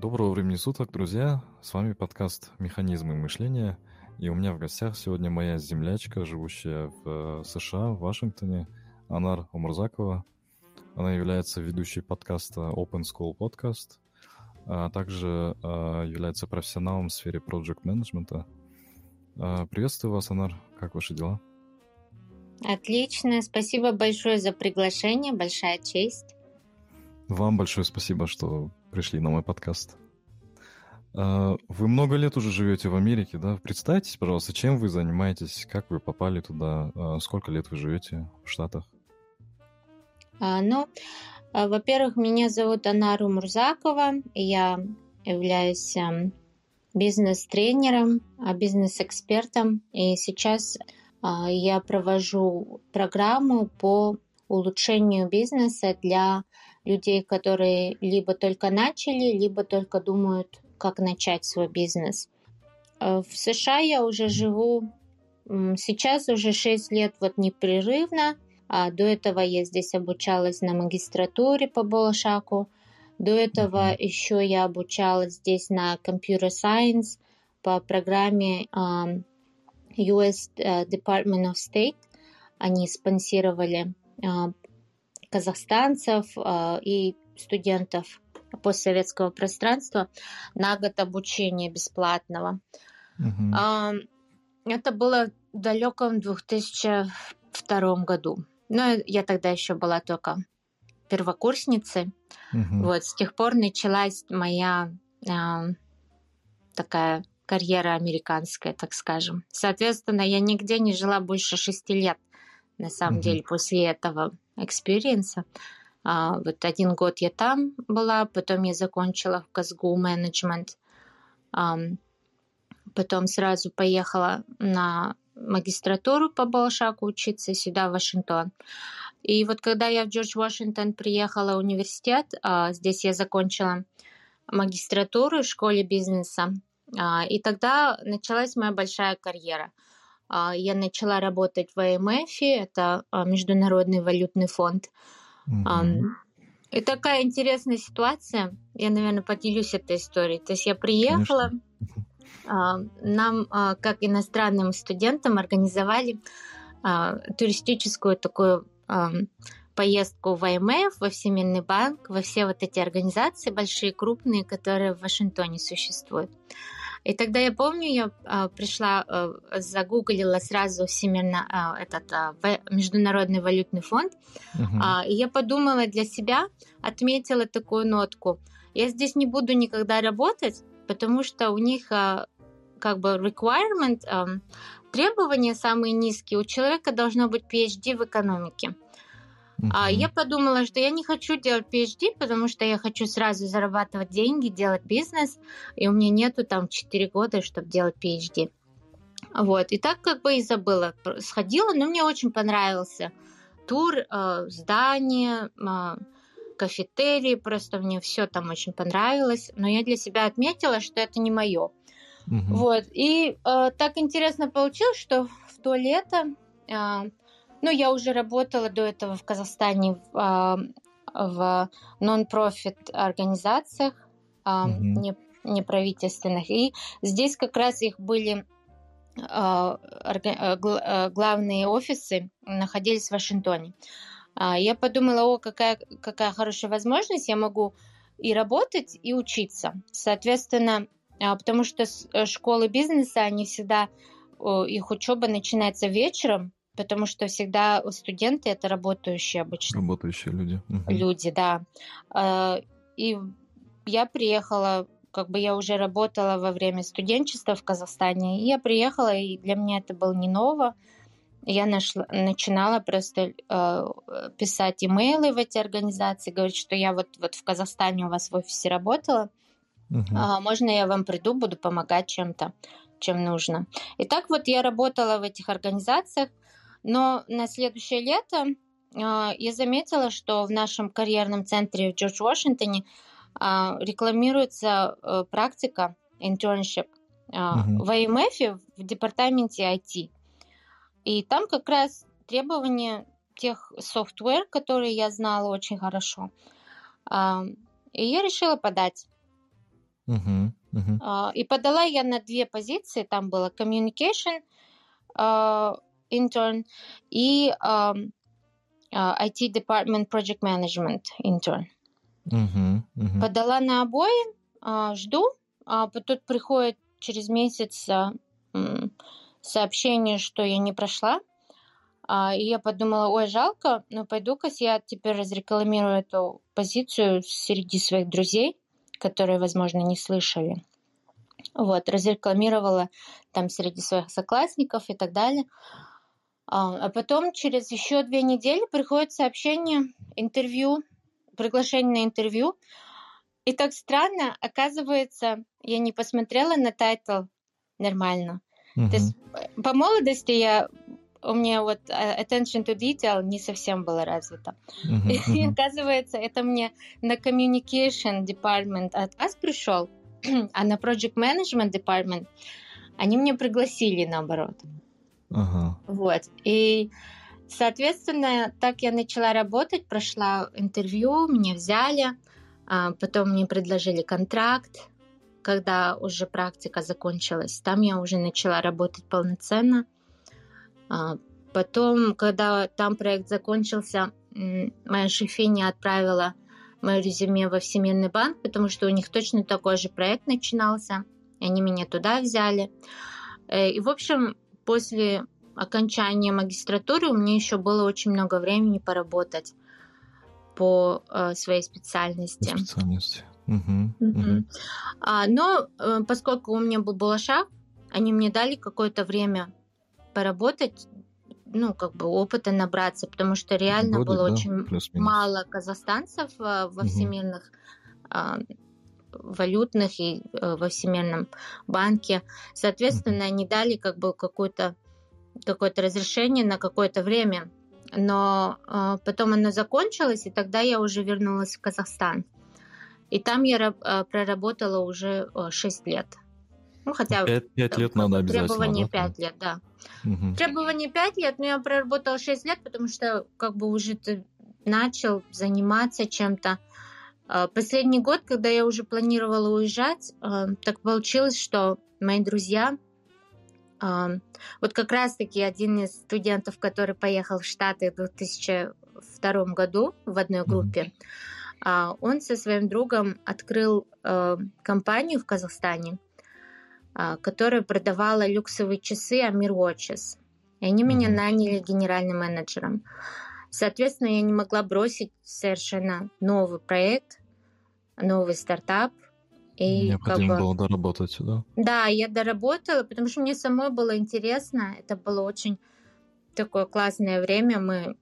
Доброго времени суток, друзья! С вами подкаст «Механизмы мышления». И у меня в гостях сегодня моя землячка, живущая в э, США, в Вашингтоне, Анар Умурзакова. Она является ведущей подкаста Open School Podcast, а также а, является профессионалом в сфере project менеджмента. Приветствую вас, Анар. Как ваши дела? Отлично. Спасибо большое за приглашение. Большая честь. Вам большое спасибо, что пришли на мой подкаст. А, вы много лет уже живете в Америке, да? Представьтесь, пожалуйста, чем вы занимаетесь, как вы попали туда, а, сколько лет вы живете в Штатах? А, ну, во-первых, меня зовут Анару Мурзакова, я являюсь бизнес-тренером, бизнес-экспертом, и сейчас я провожу программу по улучшению бизнеса для людей, которые либо только начали, либо только думают, как начать свой бизнес. Э, в США я уже живу сейчас уже 6 лет вот непрерывно. А до этого я здесь обучалась на магистратуре по Балашаку. До этого еще я обучалась здесь на Computer Science по программе um, US э, Department of State. Они спонсировали uh, казахстанцев а, и студентов постсоветского пространства на год обучения бесплатного. Угу. Это было в далеком 2002 году. Но я тогда еще была только первокурсницей. Угу. Вот с тех пор началась моя э, такая карьера американская, так скажем. Соответственно, я нигде не жила больше шести лет, на самом угу. деле, после этого experience а. А, вот один год я там была, потом я закончила в Казгу менеджмент. А, потом сразу поехала на магистратуру по Болашаку учиться сюда, в Вашингтон. И вот когда я в Джордж Вашингтон приехала в университет, а, здесь я закончила магистратуру в школе бизнеса, а, и тогда началась моя большая карьера – я начала работать в ИМФ, это а, Международный валютный фонд. Mm-hmm. И такая интересная ситуация. Я, наверное, поделюсь этой историей. То есть я приехала, Конечно. нам, а, как иностранным студентам, организовали туристическую такую поездку в ИМФ, во Всемирный банк, во все вот эти организации большие, крупные, которые в Вашингтоне существуют. И тогда я помню, я а, пришла, а, загуглила сразу всемирно а, этот а, Международный валютный фонд, uh-huh. а, и я подумала для себя, отметила такую нотку. Я здесь не буду никогда работать, потому что у них а, как бы requirement, а, требования самые низкие. У человека должно быть PhD в экономике. А я подумала, что я не хочу делать PhD, потому что я хочу сразу зарабатывать деньги, делать бизнес, и у меня нету там 4 года, чтобы делать PhD. Вот, и так как бы и забыла. Сходила, но мне очень понравился тур, э, здание, э, кафетерий, просто мне все там очень понравилось, но я для себя отметила, что это не мое. Угу. Вот, и э, так интересно получилось, что в то лето э, ну, я уже работала до этого в Казахстане в, а, в нон-профит организациях mm-hmm. не, неправительственных. И здесь как раз их были а, главные офисы находились в Вашингтоне. Я подумала, о, какая, какая хорошая возможность, я могу и работать, и учиться. Соответственно, потому что э, школы бизнеса, они всегда, их учеба начинается вечером, потому что всегда студенты это работающие обычно. Работающие люди. Люди, да. А, и я приехала, как бы я уже работала во время студенчества в Казахстане, и я приехала, и для меня это было не ново. Я нашла, начинала просто э, писать имейлы в эти организации, говорить, что я вот, вот в Казахстане у вас в офисе работала, uh а, можно я вам приду, буду помогать чем-то, чем нужно. И так вот я работала в этих организациях, но на следующее лето а, я заметила, что в нашем карьерном центре в Джордж Вашингтоне а, рекламируется э, практика internship угу. в АМФ в департаменте IT. И там как раз требования тех софтвер, которые я знала очень хорошо. И я решила подать. Мгм. А, И подала я на две позиции. Там было communication intern и а, IT department project management intern. Мгм, мгм. Подала на обои, а, жду, а потом приходит через месяц а, сообщение, что я не прошла. И я подумала, ой, жалко, но пойду-ка я теперь разрекламирую эту позицию среди своих друзей, которые, возможно, не слышали. Вот, разрекламировала там среди своих соклассников и так далее. А а потом через еще две недели приходит сообщение, интервью, приглашение на интервью. И так странно, оказывается, я не посмотрела на title нормально. То Мгм. есть э, по молодости я у меня вот э, attention to detail не совсем было развито. Мгм, И мгм. оказывается, это мне на communication department от вас пришел, а на project management department они меня пригласили наоборот. Ага. Вот. И, соответственно, так я начала работать, прошла интервью, меня взяли, а, потом мне предложили контракт, когда уже практика закончилась. Там я уже начала работать полноценно. А, Потом, когда там проект закончился, моя шефиня отправила мое резюме во Всемирный банк, потому что у них точно такой же проект начинался. И они меня туда взяли. Э, И, в общем, после окончания магистратуры у меня еще было очень много времени поработать по э, своей По специальности. специальности. Мгм. мгм. А, но э, поскольку у меня был балашах, они мне дали какое-то время поработать, ну, как бы опыта набраться, потому что реально Годик, было да, очень плюс-минус. мало казахстанцев э, во всемирных а, валютных и э, во всемирном банке. Соответственно, они дали как бы какое-то какое-то разрешение на какое-то время, но э, потом оно закончилось, и тогда я уже вернулась в Казахстан. И там я э, проработала уже 6 лет. Ну, хотя Пять, пять там лет как надо обязательно, требование да? 5 лет, да. Мгм. Требование 5 лет, но я проработала 6 лет, потому что как бы уже ты начал заниматься чем-то. А, Последний год, когда я уже планировала уезжать, а, так получилось, что мои друзья, а, вот как раз-таки один из студентов, который поехал в Штаты в 2002 году в одной группе, а, он со своим другом открыл компанию в Казахстане, а, которая продавала люксовые часы Amir Watches. И они меня наняли генеральным менеджером. Соответственно, я не могла бросить совершенно новый проект, новый стартап. И как Необходимо бы, было доработать, да? да, я доработала, потому что мне самой было интересно. Это было очень такое классное время. Мы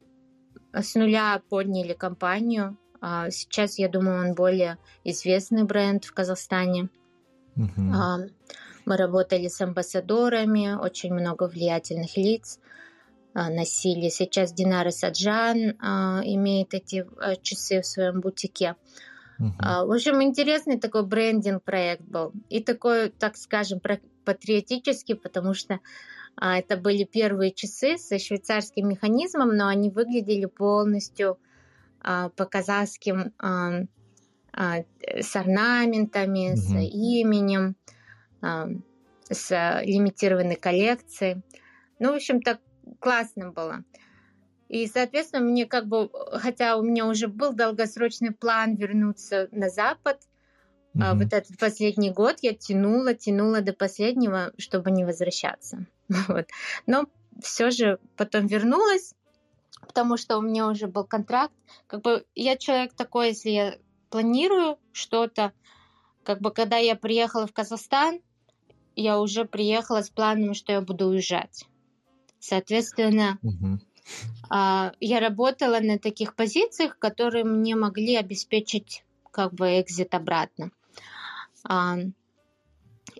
с нуля подняли компанию. А Сейчас, я думаю, он более известный бренд в Казахстане. А, Мы работали с амбассадорами, очень много влиятельных лиц а, носили. Сейчас Динара Саджан имеет эти а, часы в своем бутике. А, В общем, интересный такой брендинг проект был. И такой, так скажем, патриотический, потому что а, это были первые часы со швейцарским механизмом, но они выглядели полностью а, по казахским а, а, с орнаментами, с Мгм. именем, а, с лимитированной коллекцией. Ну, в общем, так классно было. И, соответственно, мне как бы, хотя у меня уже был долгосрочный план вернуться на Запад, а, Мгм. вот этот последний год я тянула, тянула до последнего, чтобы не возвращаться. Вот. Но все же потом вернулась, потому что у меня уже был контракт. Как бы я человек такой, если я планирую что-то, как бы когда я приехала в Казахстан, я уже приехала с планом, что я буду уезжать. Соответственно, Мгм. А, я работала на таких позициях, которые мне могли обеспечить как бы экзит обратно. А,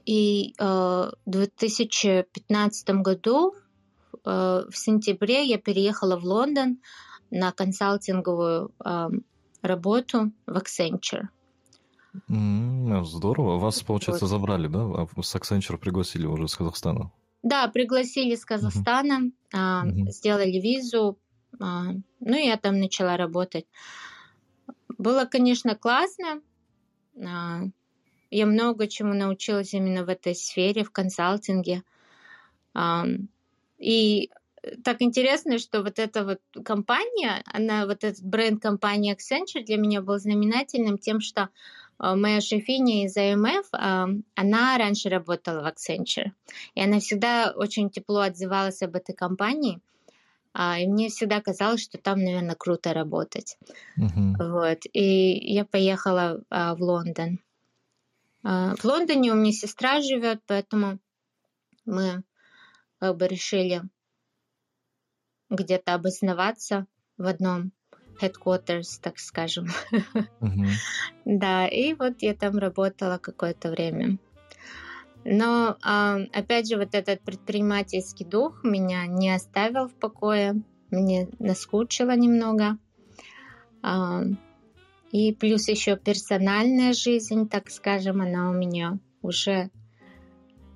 И э, в 2015 году э, в сентябре я переехала в Лондон на консалтинговую э, работу в Accenture. М, Здорово. Вас, получается, забрали, да? А С Accenture пригласили уже с Казахстана. Да, пригласили с Казахстана, а, Мгм. сделали визу, а, ну и я там начала работать. Было, конечно, классно. а, я много чему научилась именно в этой сфере, в консалтинге. И так интересно, что вот эта вот компания, она, вот этот бренд компании Accenture для меня был знаменательным тем, что моя шефиня из АМФ, она раньше работала в Accenture, и она всегда очень тепло отзывалась об этой компании, а, и мне всегда казалось, что там, наверное, круто работать. Uh-huh. Вот. И я поехала а, в Лондон. В Лондоне у меня сестра живет, поэтому мы как бы решили где-то обосноваться в одном headquarters, так скажем. Uh-huh. да, и вот я там работала какое-то время. Но, опять же, вот этот предпринимательский дух меня не оставил в покое, мне наскучило немного. И плюс еще персональная жизнь, так скажем, она у меня уже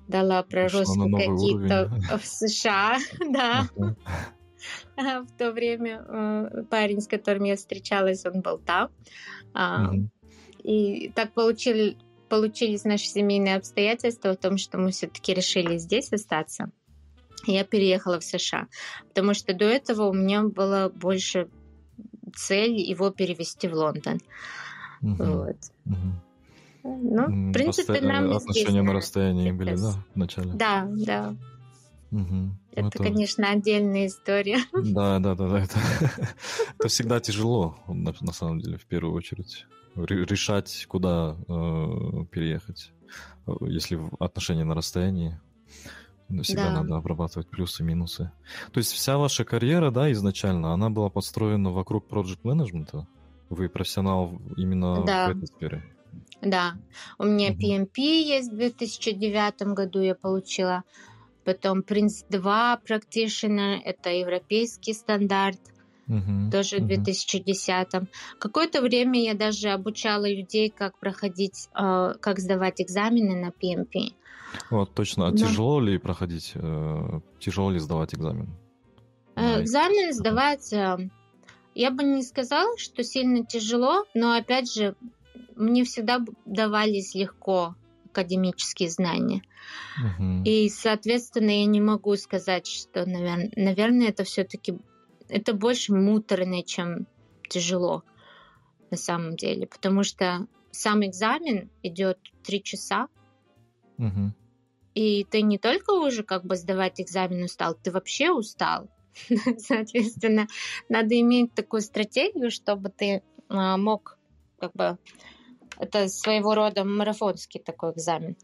дала проростки какие-то в США, да. В то время э, парень, с которым я встречалась, он был там. И так получили, получились наши семейные обстоятельства в том, что мы все-таки решили здесь остаться. Я переехала в США, потому что до этого у меня была больше цель его перевести в Лондон. Угу. Вот. Угу. Ну, в принципе, Расстоя... нам Отношения здесь, на расстоянии были, да, вначале? Да, да. Угу. Это, это, конечно, отдельная история. Да, да, да, да. Это, это всегда тяжело, на, на самом деле, в первую очередь. Решать, куда э, переехать, если отношения на расстоянии. Всегда да. надо обрабатывать плюсы и минусы. То есть вся ваша карьера, да, изначально, она была подстроена вокруг project менеджмента? Вы профессионал именно да. в этой сфере? Да. У меня PMP есть в 2009 году я получила потом Prince 2 Practitioner, это европейский стандарт, uh-huh, тоже в 2010. Какое-то время я даже обучала людей, как проходить, э, как сдавать экзамены на PMP. Вот, точно. А Но... тяжело ли проходить, э, тяжело ли сдавать экзамен? Э, экзамен сдавать, э, я бы не сказала, что сильно тяжело, но опять же, мне всегда давались легко академические знания. Угу. И, соответственно, я не могу сказать, что, наверное, наверное это все-таки это больше муторно, чем тяжело на самом деле, потому что сам экзамен идет три часа, угу. и ты не только уже как бы сдавать экзамен устал, ты вообще устал. Соответственно, надо иметь такую стратегию, чтобы ты а, мог как бы это своего рода марафонский такой экзамен.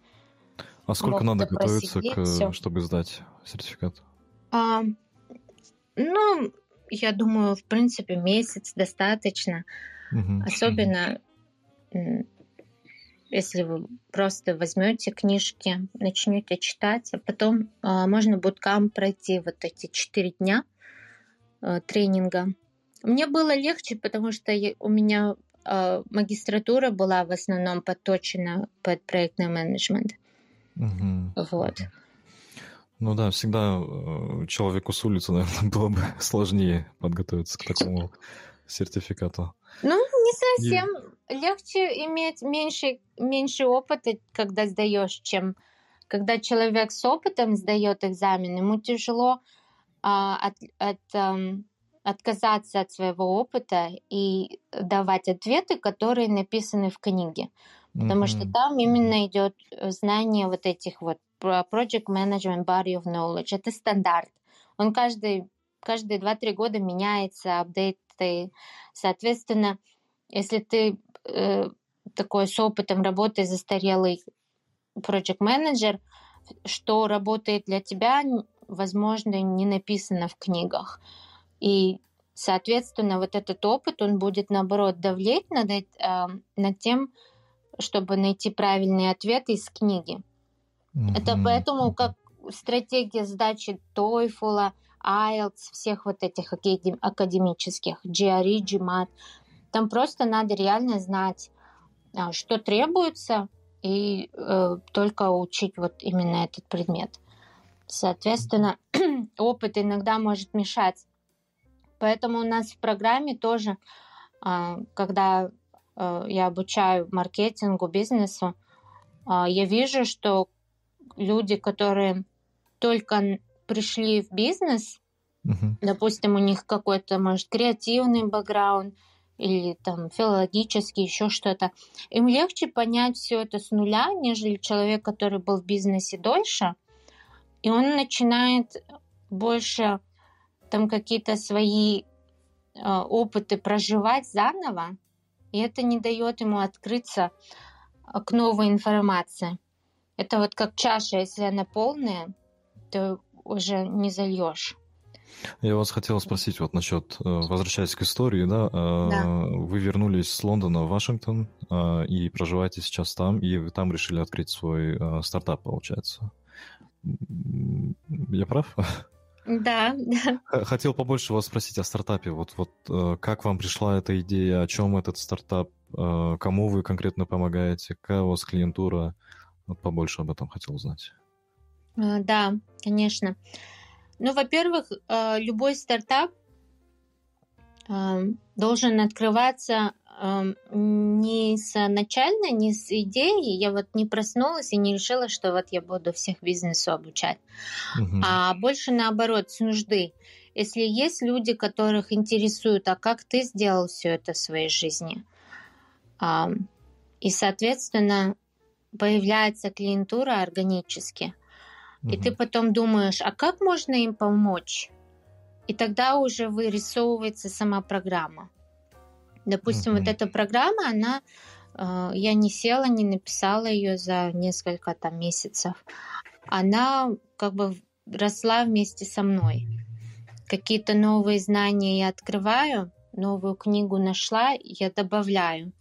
А сколько Мог надо готовиться, к, чтобы сдать сертификат? А, ну, я думаю, в принципе, месяц достаточно. Угу. Особенно если вы просто возьмете книжки, начнете читать, а потом а, можно буткам пройти вот эти четыре дня а, тренинга. Мне было легче, потому что я, у меня магистратура была в основном подточена под проектный менеджмент. Угу. Вот. Ну да, всегда э, человеку с улицы, наверное, было бы сложнее подготовиться к такому сертификату. Ну, не совсем. И... Легче иметь меньше, меньше опыта, когда сдаешь, чем когда человек с опытом сдает экзамен. Ему тяжело а, от, от um, отказаться от своего опыта и давать ответы, которые написаны в книге. Потому mm-hmm. что там именно идет э, знание вот этих вот Project Management Body of Knowledge. Это стандарт. Он каждый, каждые 2-3 года меняется, апдейты. Соответственно, если ты э, такой с опытом работы застарелый Project Manager, что работает для тебя, возможно, не написано в книгах. И, соответственно, вот этот опыт, он будет, наоборот, давлеть над, э, над тем, чтобы найти правильный ответ из книги. Mm-hmm. Это поэтому как стратегия сдачи TOEFL, IELTS, всех вот этих академических, GRE, GMAT, там просто надо реально знать, а, что требуется, и э, только учить вот именно этот предмет. Соответственно, опыт иногда может мешать Поэтому у нас в программе тоже, а, когда а, я обучаю маркетингу, бизнесу, я вижу, что люди, которые только пришли в бизнес, uh-huh. допустим, у них какой-то, может, креативный бэкграунд или там филологический, еще что-то, им легче понять все это с нуля, нежели человек, который был в бизнесе дольше, и он начинает больше там какие-то свои э, опыты проживать заново, и это не дает ему открыться к новой информации. Это вот как чаша, если она полная, то уже не зальешь. Я вас хотел спросить вот насчет, э, возвращаясь к истории, да, э, да. вы вернулись с Лондона в Вашингтон э, и проживаете сейчас там, и вы там решили открыть свой стартап, получается. Я прав? Да, да. Хотел побольше вас спросить о стартапе. Вот, вот как вам пришла эта идея, о чем этот стартап, кому вы конкретно помогаете, какая у вас клиентура? Вот побольше об этом хотел узнать. А, да, конечно. Ну, во-первых, любой стартап должен открываться не с начально, не с идеи. Я вот не проснулась и не решила, что вот я буду всех бизнесу обучать, угу. а больше наоборот, с нужды. Если есть люди, которых интересует, а как ты сделал все это в своей жизни, и, соответственно, появляется клиентура органически. Угу. И ты потом думаешь, а как можно им помочь? И тогда уже вырисовывается сама программа. Допустим, угу. вот эта программа, она, э, я не села, не написала ее за несколько там месяцев. Она как бы росла вместе со мной. Какие-то новые знания я открываю, новую книгу нашла, я добавляю,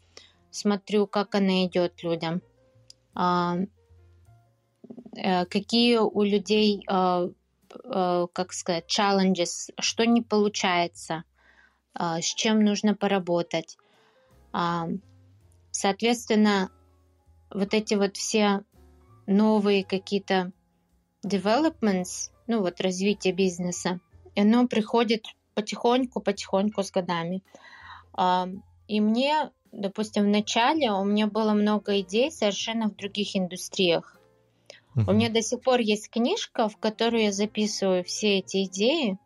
смотрю, как она идет людям. Э, какие у людей, э, как сказать, challenges, что не получается, с чем нужно поработать. Соответственно, вот эти вот все новые какие-то developments, ну вот развитие бизнеса, оно приходит потихоньку, потихоньку с годами. И мне допустим, в начале у меня было много идей совершенно в других индустриях. У меня до сих пор есть книжка, в которую я записываю все эти идеи.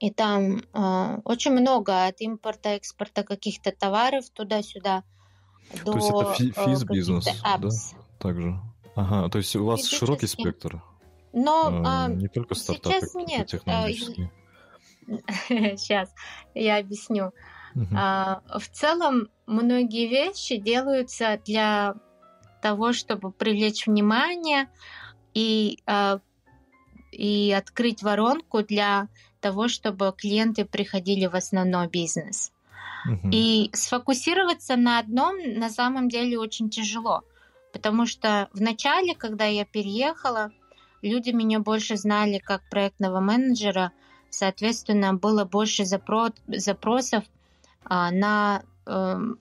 И там э, очень много от импорта, экспорта каких-то товаров туда-сюда. То до, есть это э, физ-бизнес, да? Также. Ага, то есть у вас широкий спектр. Но а, не только стартапы, сейчас нет. технологические. Сейчас я объясню. А, в целом многие вещи делаются для того, чтобы привлечь внимание и, а, и открыть воронку для того, чтобы клиенты приходили в основной бизнес. И сфокусироваться на одном на самом деле очень тяжело, потому что в начале, когда я переехала, люди меня больше знали как проектного менеджера, соответственно, было больше запросов а, на эм,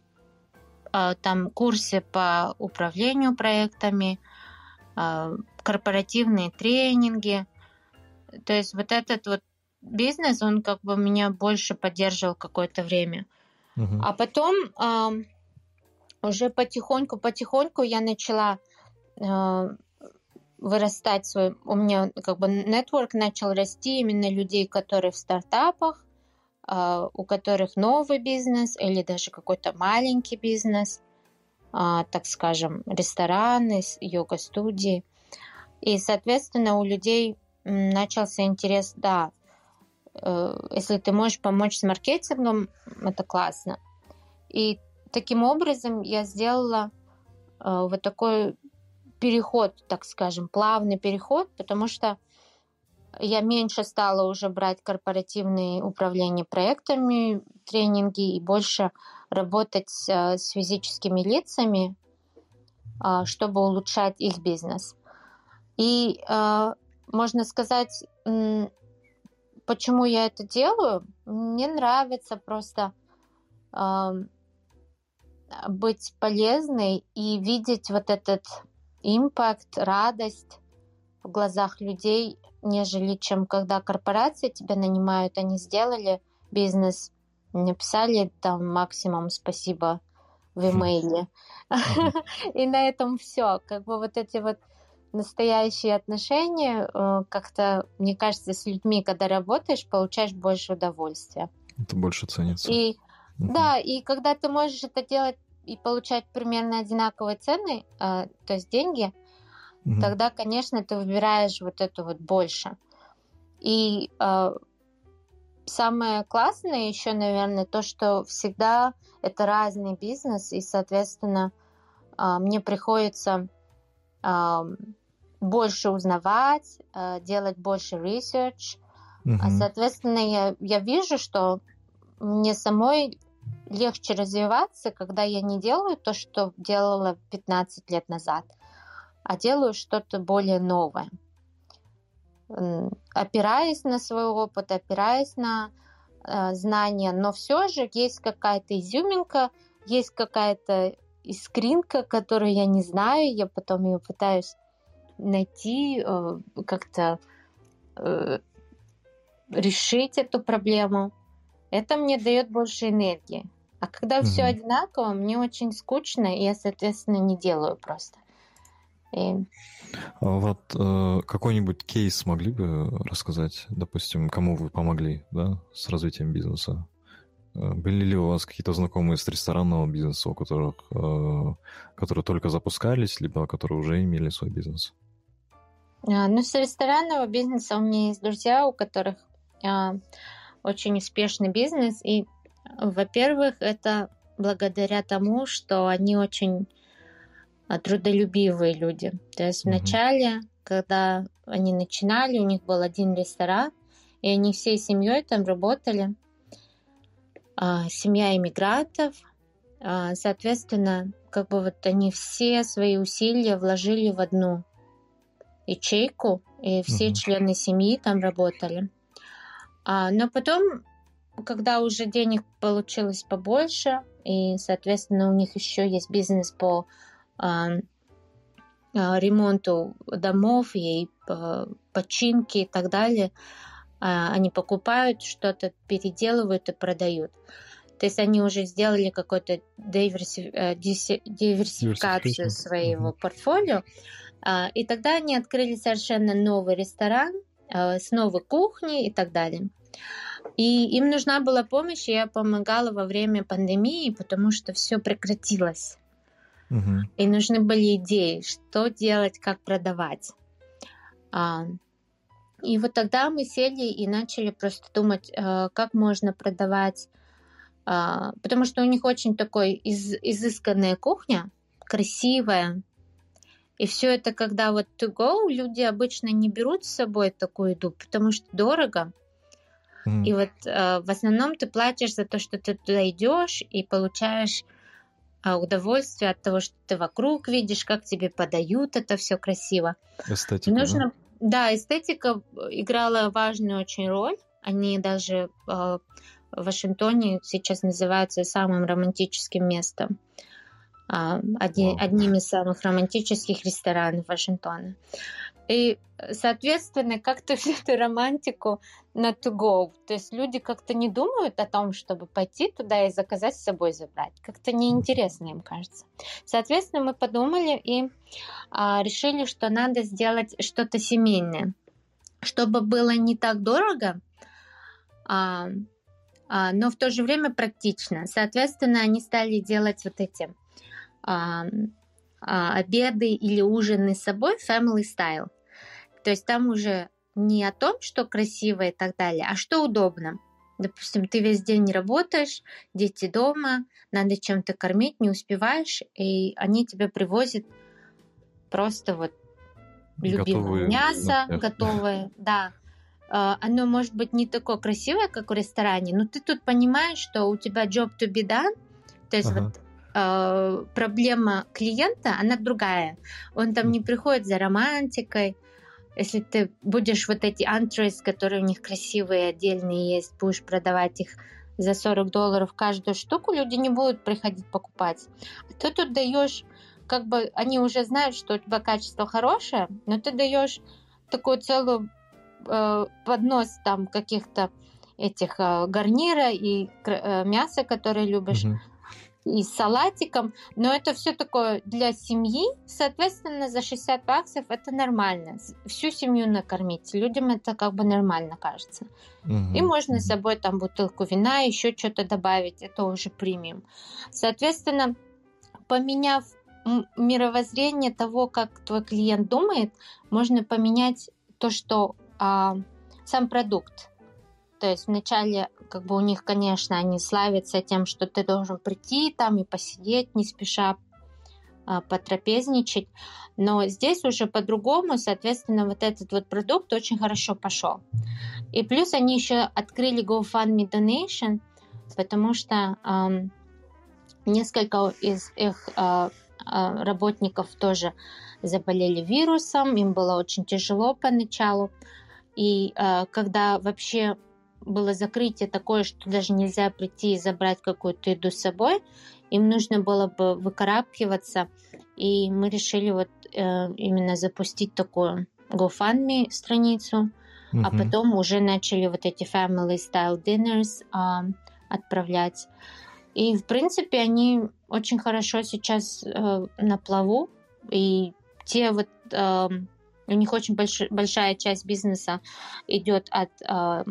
там курсы по управлению проектами, а, корпоративные тренинги. То есть вот этот вот бизнес, он как бы меня больше поддерживал какое-то время. Uh-huh. А потом уже потихоньку-потихоньку я начала вырастать свой, у меня как бы нетворк начал расти именно людей, которые в стартапах, а, у которых новый бизнес или даже какой-то маленький бизнес, а, так скажем, рестораны, йога-студии. И, соответственно, у людей начался интерес, да, э, если ты можешь помочь с маркетингом, это классно. И таким образом я сделала э, вот такой переход, так скажем, плавный переход, потому что я меньше стала уже брать корпоративные управления проектами, тренинги и больше работать с, э, с физическими лицами, а, чтобы улучшать их бизнес. И э, можно сказать, почему я это делаю. Мне нравится просто быть полезной и видеть вот этот импакт, радость в глазах людей нежели чем когда корпорации тебя нанимают, они сделали бизнес, написали там максимум спасибо в имейле. И на этом все. Как бы вот эти вот настоящие отношения, э, как-то, мне кажется, с людьми, когда работаешь, получаешь больше удовольствия. Это больше ценится. И да, и когда ты можешь это делать и получать примерно одинаковые цены, э, то есть деньги, угу. тогда, конечно, ты выбираешь вот это вот больше. И э, самое классное еще, наверное, то, что всегда это разный бизнес, и, соответственно, э, мне приходится э, больше узнавать, э, делать больше research. Угу. Соответственно, я, я вижу, что мне самой легче развиваться, когда я не делаю то, что делала 15 лет назад, а делаю что-то более новое. Опираясь на свой опыт, опираясь на э, знания, но все же есть какая-то изюминка, есть какая-то искринка, которую я не знаю, я потом ее пытаюсь найти, э, как-то э, решить эту проблему. Это мне дает больше энергии. А когда mm-hmm. все одинаково, мне очень скучно, и я, соответственно, не делаю просто. И... А вот э, какой-нибудь кейс могли бы рассказать, допустим, кому вы помогли, да, с развитием бизнеса? Э, были ли у вас какие-то знакомые с ресторанного бизнеса, у которых, э, которые только запускались, либо которые уже имели свой бизнес? А, ну, с ресторанного бизнеса у меня есть друзья, у которых а, очень успешный бизнес. И, во-первых, это благодаря тому, что они очень трудолюбивые люди. То есть mm-hmm. вначале, когда они начинали, у них был один ресторан, и они всей семьей там работали. А, семья иммигрантов. А, соответственно, как бы вот они все свои усилия вложили в одну ячейку, и все mm-hmm. члены семьи там работали. А, но потом, когда уже денег получилось побольше, и, соответственно, у них еще есть бизнес по а, а, ремонту домов и а, починки и так далее, а, они покупают что-то, переделывают и продают. То есть они уже сделали какую-то диверси... Э, диверсификацию своего mm-hmm. портфолио, а, и тогда они открыли совершенно новый ресторан, с новой кухней и так далее. И им нужна была помощь, и я помогала во время пандемии, потому что все прекратилось. Угу. И нужны были идеи, что делать, как продавать. А, и вот тогда мы сели и начали просто думать, э, как можно продавать, а, потому что у них очень такой из, изысканная кухня, красивая, и все это, когда вот to go, люди обычно не берут с собой такую еду, потому что дорого. Mm. И вот э, в основном ты платишь за то, что ты туда идешь и получаешь э, удовольствие от того, что ты вокруг видишь, как тебе подают это все красиво. Эстетика. Нужно, да? да, эстетика играла важную очень роль. Они даже э, в Вашингтоне сейчас называются самым романтическим местом. А, одни, одним из самых романтических ресторанов Вашингтона. И, соответственно, как-то всю эту романтику на to go. То есть люди как-то не думают о том, чтобы пойти туда и заказать с собой забрать. Как-то неинтересно им кажется. Соответственно, мы подумали и а, решили, что надо сделать что-то семейное, чтобы было не так дорого, а, а, но в то же время практично. Соответственно, они стали делать вот эти а, а, обеды или ужины с собой family style. То есть там уже не о том, что красиво и так далее, а что удобно. Допустим, ты весь день работаешь, дети дома, надо чем-то кормить, не успеваешь, и они тебе привозят просто вот любимое готовые, мясо, ну, готовое, да. А, оно может быть не такое красивое, как в ресторане, но ты тут понимаешь, что у тебя job to be done, то есть ага. вот э, проблема клиента, она другая. Он там не приходит за романтикой. Если ты будешь вот эти антрес, которые у них красивые, отдельные есть, будешь продавать их за 40 долларов каждую штуку, люди не будут приходить покупать. А ты тут даешь, как бы они уже знают, что у тебя качество хорошее, но ты даешь такую целую э, поднос там каких-то этих э, гарнира и э, мяса, которые любишь. Mm-hmm и с салатиком, но это все такое для семьи, соответственно, за 60 баксов это нормально. Всю семью накормить. Людям это как бы нормально кажется. Угу. И можно с собой там бутылку вина, еще что-то добавить, это уже премиум. Соответственно, поменяв мировоззрение того, как твой клиент думает, можно поменять то, что а, сам продукт. То есть вначале, как бы у них, конечно, они славятся тем, что ты должен прийти там и посидеть, не спеша а, потрапезничать. Но здесь уже по-другому, соответственно, вот этот вот продукт очень хорошо пошел. И плюс они еще открыли GoFundMe Donation, потому что эм, несколько из их э, работников тоже заболели вирусом, им было очень тяжело поначалу. И э, когда вообще было закрытие такое, что даже нельзя прийти и забрать какую-то еду с собой. Им нужно было бы выкарабкиваться. И мы решили вот э, именно запустить такую GoFundMe страницу, mm-hmm. а потом уже начали вот эти family style dinners э, отправлять. И, в принципе, они очень хорошо сейчас э, на плаву. И те вот... Э, у них очень больш, большая часть бизнеса идет от э,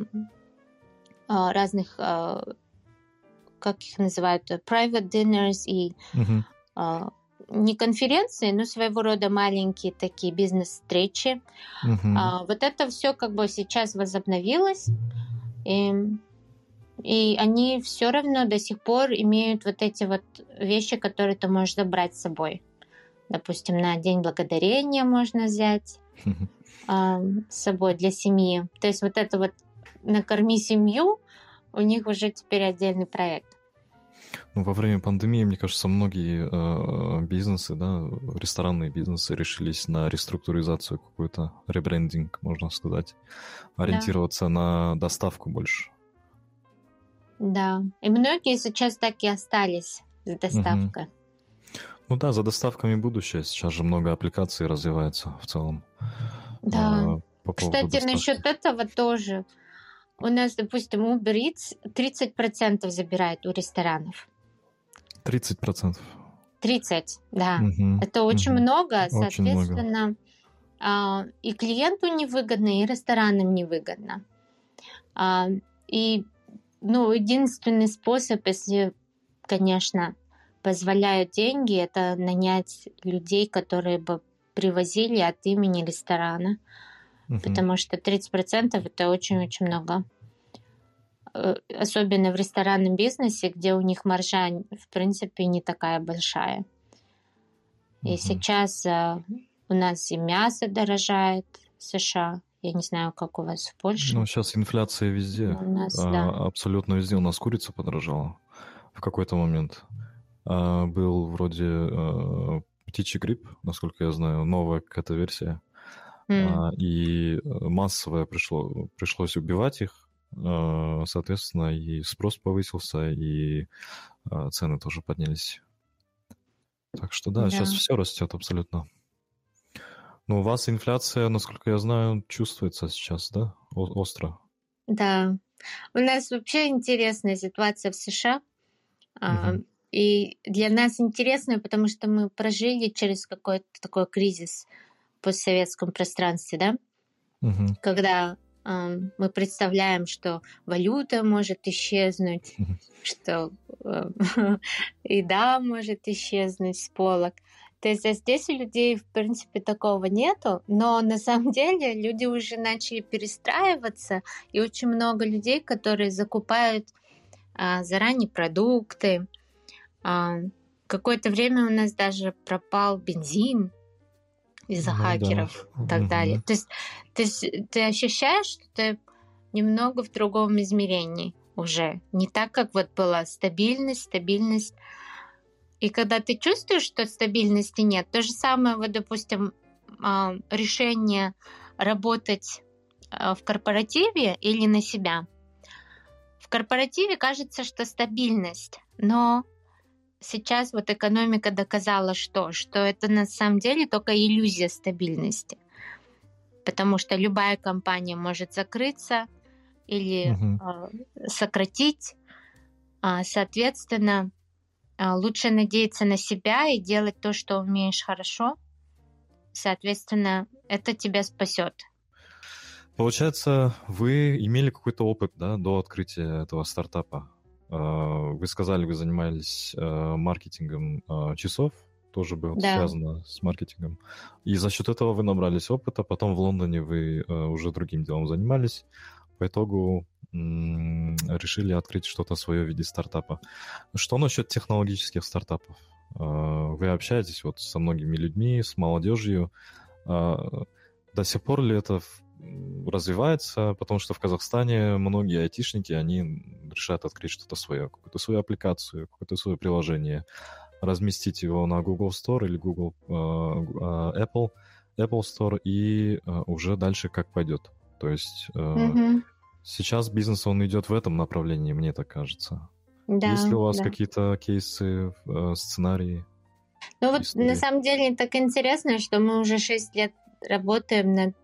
разных, а, как их называют, private dinners и uh-huh. не конференции, но своего рода маленькие такие бизнес-встречи. Uh-huh. Вот это все как бы сейчас возобновилось. И, и они все равно до сих пор имеют вот эти вот вещи, которые ты можешь забрать с собой. Допустим, на День Благодарения можно взять с собой для семьи. То есть вот это вот накорми семью, у них уже теперь отдельный проект. Ну, во время пандемии, мне кажется, многие э, бизнесы, да, ресторанные бизнесы решились на реструктуризацию какую-то, ребрендинг, можно сказать, ориентироваться да. на доставку больше. Да, и многие сейчас так и остались с доставкой. Угу. Ну да, за доставками будущее. Сейчас же много аппликаций развивается в целом. Да. Э, Кстати, доставки. насчет этого тоже. У нас, допустим, Uber Eats 30% забирает у ресторанов. 30%? 30, да. Угу, Это очень угу. много, соответственно, очень много. и клиенту невыгодно, и ресторанам невыгодно. А, и ну, единственный способ, если, конечно, позволяют деньги, это нанять людей, которые бы привозили от имени ресторана угу. потому что 30% это очень-очень много. Э, особенно в ресторанном бизнесе, где у них маржа, в принципе, не такая большая. И угу. сейчас э, у нас и мясо дорожает в США. Я не знаю, как у вас в Польше. Ну, сейчас инфляция везде. У нас, а, да. Абсолютно везде. У нас курица подорожала в какой-то момент. А, был вроде а, птичий грипп, насколько я знаю, новая какая-то версия. Mm. И э, массовое пришло, пришлось убивать их, а, соответственно, и спрос повысился, и а, цены тоже поднялись. Так что да, да. сейчас все растет абсолютно. Но у вас инфляция, насколько я знаю, чувствуется сейчас, да? О- остро. Да. У нас вообще интересная ситуация в США. Угу. И для нас интересная, потому что мы прожили через какой-то такой кризис постсоветском пространстве, да, угу. когда э, мы представляем, что валюта может исчезнуть, угу. что э, еда может исчезнуть с полок. То есть а здесь у людей, в принципе, такого нету, но на самом деле люди уже начали перестраиваться, и очень много людей, которые закупают а, заранее продукты. А, какое-то время у нас даже пропал бензин, из-за ну, хакеров да. и так далее. То есть, то есть ты ощущаешь, что ты немного в другом измерении уже. Не так, как вот была стабильность, стабильность. И когда ты чувствуешь, что стабильности нет, то же самое, вот, допустим, а, решение работать а, в корпоративе или на себя. В корпоративе кажется, что стабильность, но сейчас вот экономика доказала что? Что это на самом деле только иллюзия стабильности. Потому что любая компания может закрыться или угу. сократить. А, соответственно, а, лучше надеяться на себя и делать то, что умеешь хорошо. Соответственно, это тебя спасет. Получается, вы имели какой-то опыт да, до открытия этого стартапа. А, вы сказали, вы занимались а, маркетингом часов, тоже было да. связано с маркетингом. И за счет этого вы набрались опыта, потом в Лондоне вы уже другим делом занимались. По итогу решили открыть что-то свое в виде стартапа. Что насчет технологических стартапов? А, вы общаетесь вот со многими людьми, с молодежью. А, до сих пор ли это развивается? Потому что в Казахстане многие айтишники, они решают открыть что-то свое, какую-то свою аппликацию, какое-то свое приложение, разместить его на Google Store или Google а, Apple, Apple Store и уже дальше как пойдет. То есть mm-hmm. Сейчас бизнес, он идет в этом направлении, мне так кажется. Да, Есть ли у вас да. какие-то кейсы, э, сценарии? Ну вот истории? на самом деле так интересно, что мы уже 6 лет работаем над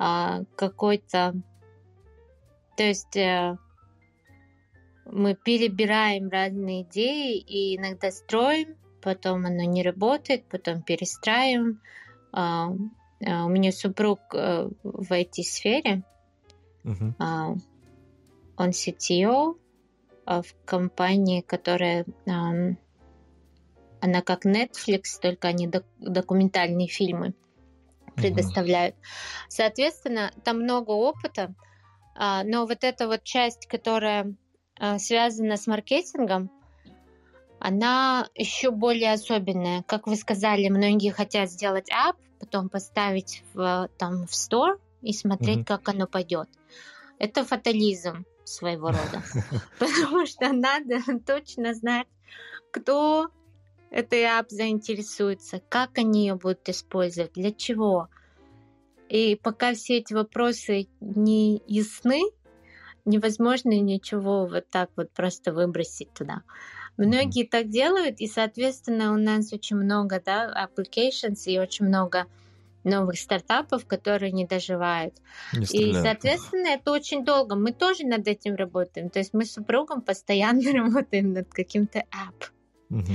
а, какой-то... То есть а, мы перебираем разные идеи и иногда строим, потом оно не работает, потом перестраиваем. А, а, у меня супруг а, в IT-сфере, Uh-huh. А, он CTO а, в компании, которая она как Netflix, только они док- документальные фильмы предоставляют. Соответственно, там много опыта, а, но вот эта вот часть, которая связана с маркетингом, она еще более особенная. Как вы сказали, многие хотят сделать app, потом поставить в, там, в store и смотреть, mm-hmm. как оно пойдет. Это фатализм своего рода. Потому что надо точно знать, кто этой app заинтересуется, как они ее будут использовать, для чего. И пока все эти вопросы не ясны, невозможно ничего вот так вот просто выбросить туда. Многие так делают, и, соответственно, у нас очень много да, applications и очень много новых стартапов, которые не доживают. Не и, соответственно, это очень долго. Мы тоже над этим работаем. То есть мы с супругом постоянно работаем над каким-то app. Угу.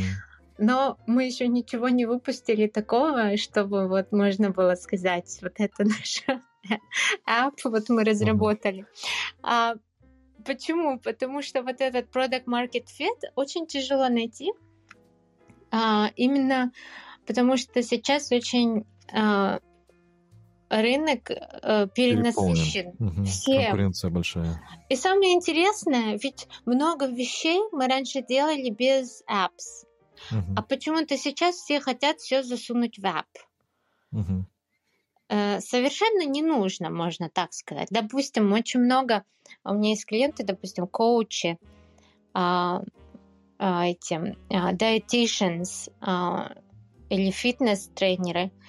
Но мы еще ничего не выпустили такого, чтобы вот можно было сказать, вот это наш app, вот мы разработали. А, почему? Потому что вот этот product market fit очень тяжело найти. А, именно потому что сейчас очень а, рынок э, перенасыщен угу. всем. Конкуренция большая. И самое интересное, ведь много вещей мы раньше делали без apps. Угу. А почему-то сейчас все хотят все засунуть в app. Угу. Совершенно не нужно, можно так сказать. Допустим, очень много, у меня есть клиенты, допустим, коучи, а, а, эти, а, dietitians а, или фитнес-тренеры –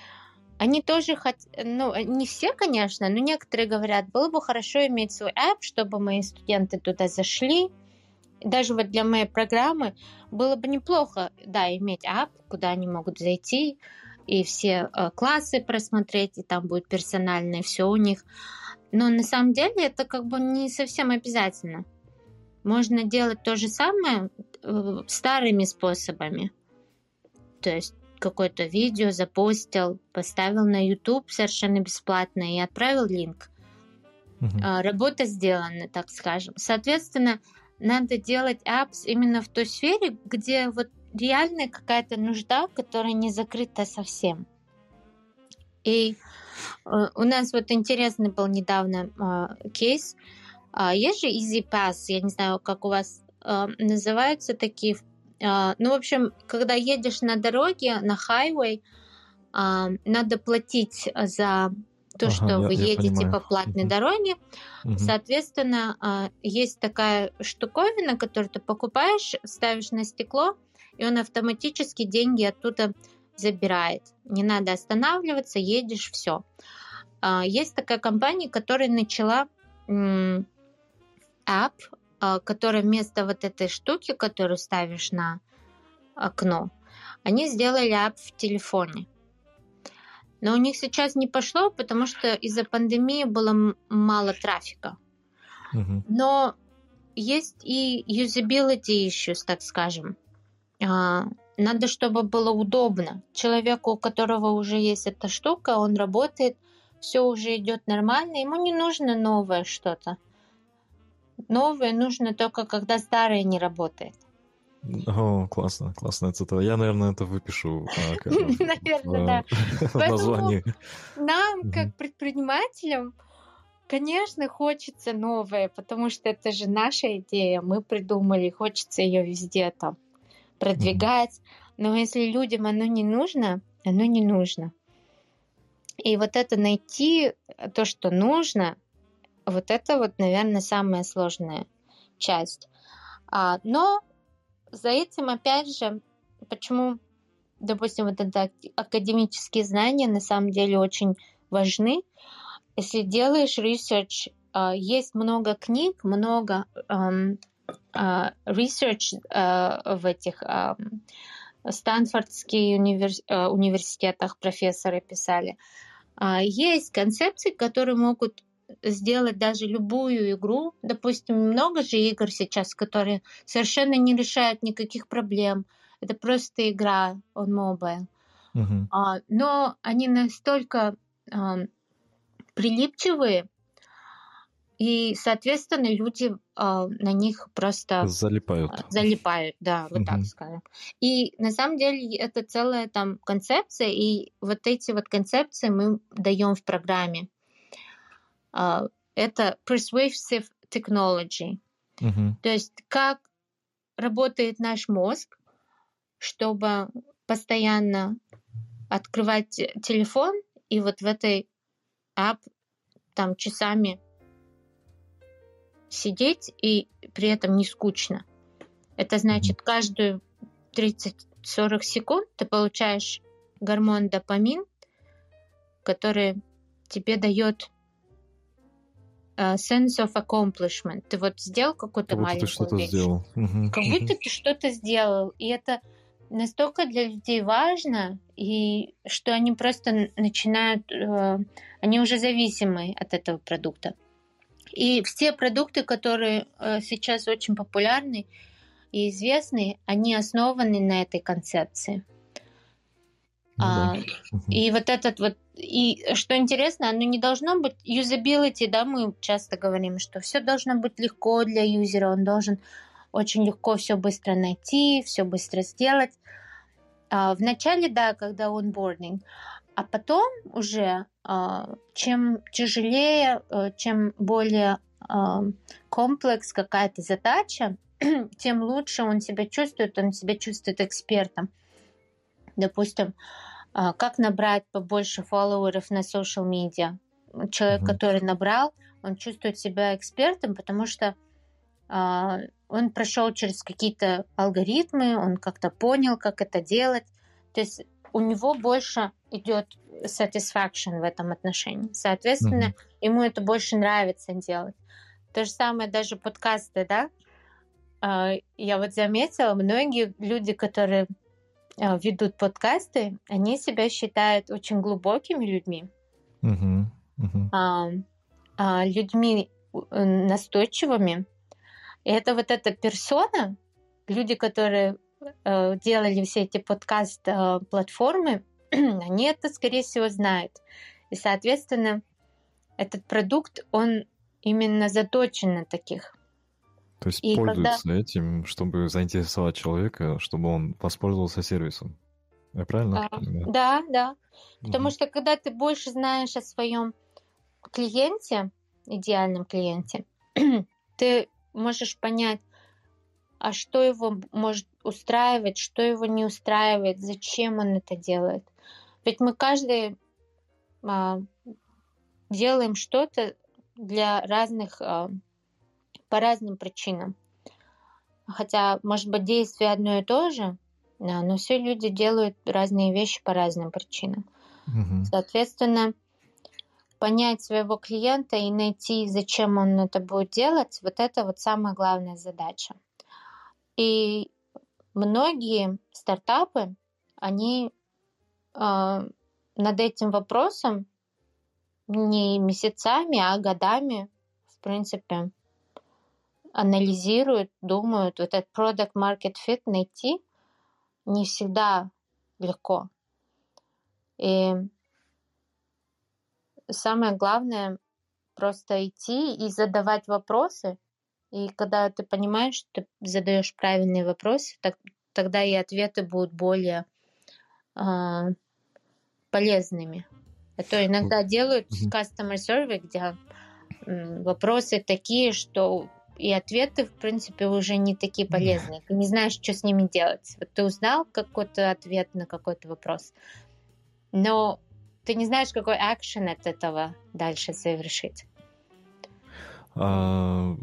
они тоже хотят, ну, не все, конечно, но некоторые говорят, было бы хорошо иметь свой app, чтобы мои студенты туда зашли. Даже вот для моей программы было бы неплохо, да, иметь app, куда они могут зайти и все э, классы просмотреть, и там будет персональное все у них. Но на самом деле это как бы не совсем обязательно. Можно делать то же самое э, старыми способами. То есть какое-то видео, запостил, поставил на YouTube совершенно бесплатно и отправил линк. Угу. Работа сделана, так скажем. Соответственно, надо делать apps именно в той сфере, где вот реальная какая-то нужда, которая не закрыта совсем. И э, у нас вот интересный был недавно э, кейс. Э, есть же Easy Pass, я не знаю, как у вас э, называются такие а, ну, в общем, когда едешь на дороге, на хайвей, а, надо платить за то, ага, что я, вы я едете понимаю. по платной угу. дороге. Угу. Соответственно, а, есть такая штуковина, которую ты покупаешь, ставишь на стекло, и он автоматически деньги оттуда забирает. Не надо останавливаться, едешь, все. Есть такая компания, которая начала app а, которая вместо вот этой штуки, которую ставишь на окно, они сделали app в телефоне. Но у них сейчас не пошло, потому что из-за пандемии было мало трафика. Угу. Но есть и usability issues, так скажем. а, надо, чтобы было удобно. Человеку, у которого уже есть эта штука, он работает, все уже идет нормально, ему не нужно новое что-то. Новое нужно только, когда старое не работает. О, классно, классно это. Я, наверное, это выпишу. А, наверное, да. Название. Нам, как предпринимателям, конечно, хочется новое, потому что это же наша идея, мы придумали, хочется ее везде там продвигать. Но если людям оно не нужно, оно не нужно. И вот это найти то, что нужно, вот это вот, наверное, самая сложная часть. А, но за этим, опять же, почему, допустим, вот это академические знания на самом деле очень важны. Если делаешь research, а, есть много книг, много а, research а, в этих Стэнфордских университетах профессоры писали. Есть концепции, которые могут сделать даже любую игру. Допустим, много же игр сейчас, которые совершенно не решают никаких проблем. Это просто игра on mobile. Uh-huh. А, но они настолько а, прилипчивые, и, соответственно, люди а, на них просто залипают. Залипают, да, вот uh-huh. так скажем. И на самом деле это целая там концепция, и вот эти вот концепции мы даем в программе. А, это persuasive technology. Uh-huh. То есть как работает наш мозг, чтобы постоянно открывать телефон и вот в этой app там часами сидеть и при этом не скучно. Это значит, каждую 30-40 секунд ты получаешь гормон допамин, который тебе дает sense of accomplishment. Ты вот сделал какую-то маленькую ты что-то вещь. Сделал. Как будто ты что-то сделал. И это настолько для людей важно, и что они просто начинают, uh, они уже зависимы от этого продукта. И все продукты, которые uh, сейчас очень популярны и известны, они основаны на этой концепции. Ну, а, да. И вот этот вот и что интересно, оно не должно быть юзабилити, да, мы часто говорим, что все должно быть легко для юзера, он должен очень легко все быстро найти, все быстро сделать. А, Вначале, да, когда онбординг, а потом уже а, чем тяжелее, а, чем более а, комплекс какая-то задача, тем лучше он себя чувствует, он себя чувствует экспертом. Допустим, как набрать побольше фолловеров на social media. Человек, mm-hmm. который набрал, он чувствует себя экспертом, потому что а, он прошел через какие-то алгоритмы, он как-то понял, как это делать. То есть у него больше идет satisfaction в этом отношении. Соответственно, mm-hmm. ему это больше нравится делать. То же самое даже подкасты, да? А, я вот заметила, многие люди, которые а, ведут подкасты, они себя считают очень глубокими людьми, uh-huh. Uh-huh. А, а, людьми э, настойчивыми. И это вот эта персона, люди, которые э, делали все эти подкаст-платформы, э, они это, скорее всего, знают. И, соответственно, этот продукт, он именно заточен на таких. То есть и пользуются когда... этим, чтобы заинтересовать человека, чтобы он воспользовался сервисом. Я правильно а, понимаю? Да, да. Потому угу. что когда ты больше знаешь о своем клиенте, идеальном клиенте, ты можешь понять, а что его может устраивать, что его не устраивает, зачем он это делает. Ведь мы каждый а, делаем что-то для разных а, по разным причинам. Хотя, может быть, действие одно и то же, но все люди делают разные вещи по разным причинам. Угу. Соответственно, понять своего клиента и найти, зачем он это будет делать, вот это вот самая главная задача. И многие стартапы, они э, над этим вопросом не месяцами, а годами, в принципе, анализируют, думают, вот этот product market fit найти, не всегда легко. И самое главное просто идти и задавать вопросы. И когда ты понимаешь, что ты задаешь правильные вопросы, так, тогда и ответы будут более э, полезными. А то иногда делают customer survey, где вопросы такие, что и ответы, в принципе, уже не такие полезные. Ты не знаешь, что с ними делать. Вот ты узнал какой-то ответ на какой-то вопрос, но ты не знаешь, какой акшен от этого дальше совершить. А,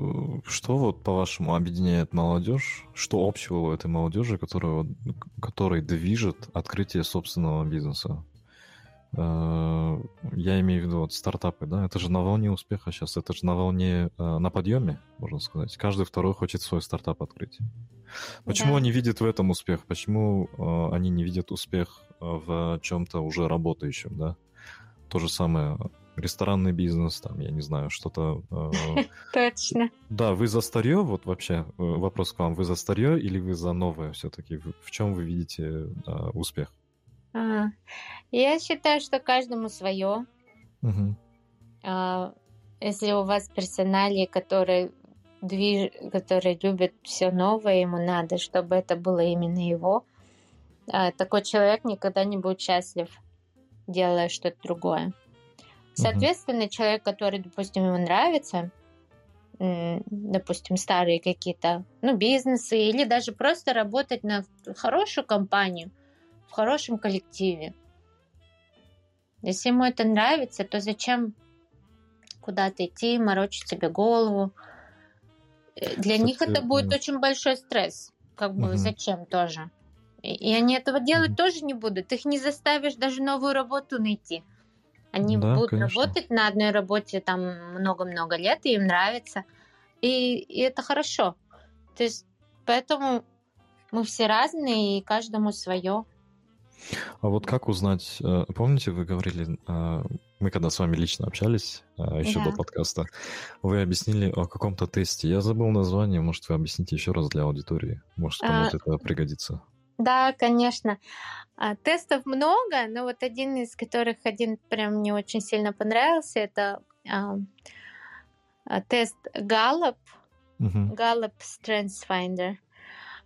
что вот, по-вашему, объединяет молодежь? Что общего у этой молодежи, которая, которой движет открытие собственного бизнеса? А, я имею в виду вот стартапы, да, это же на волне успеха сейчас, это же на волне, а, на подъеме, можно сказать. Каждый второй хочет свой стартап открыть. Почему да. они видят в этом успех? Почему э, они не видят успех в чем-то уже работающем, да? То же самое ресторанный бизнес, там, я не знаю, что-то... Точно. Да, вы за старье, вот вообще вопрос к вам, вы за старье или вы за новое все-таки? В чем вы видите успех? А, я считаю, что каждому свое. Угу. А, если у вас персонали, который движ... который любит все новое, ему надо, чтобы это было именно его. А, такой человек никогда не будет счастлив, делая что-то другое. Соответственно, угу. человек, который, допустим, ему нравится, допустим, старые какие-то, ну, бизнесы, или даже просто работать на хорошую компанию – в хорошем коллективе. Если ему это нравится, то зачем куда-то идти, морочить себе голову? Э, для Кстати, них это будет да. очень большой стресс. Как бы угу. зачем тоже? И они этого делать угу. тоже не будут. Их не заставишь даже новую работу найти. Они да, будут конечно. работать на одной работе там много-много лет, и им нравится. И, и это хорошо. То есть поэтому мы все разные, и каждому свое. А вот как узнать, э, помните, вы говорили, э, мы когда с вами лично общались, э, еще да. до подкаста, вы объяснили о каком-то тесте. Я забыл название, может, вы объясните еще раз для аудитории? Может, кому-то а, это пригодится? Да, конечно. А, тестов много, но вот один из которых один прям мне очень сильно понравился, это а, а, тест Gallup, угу. Gallup Strengths Finder.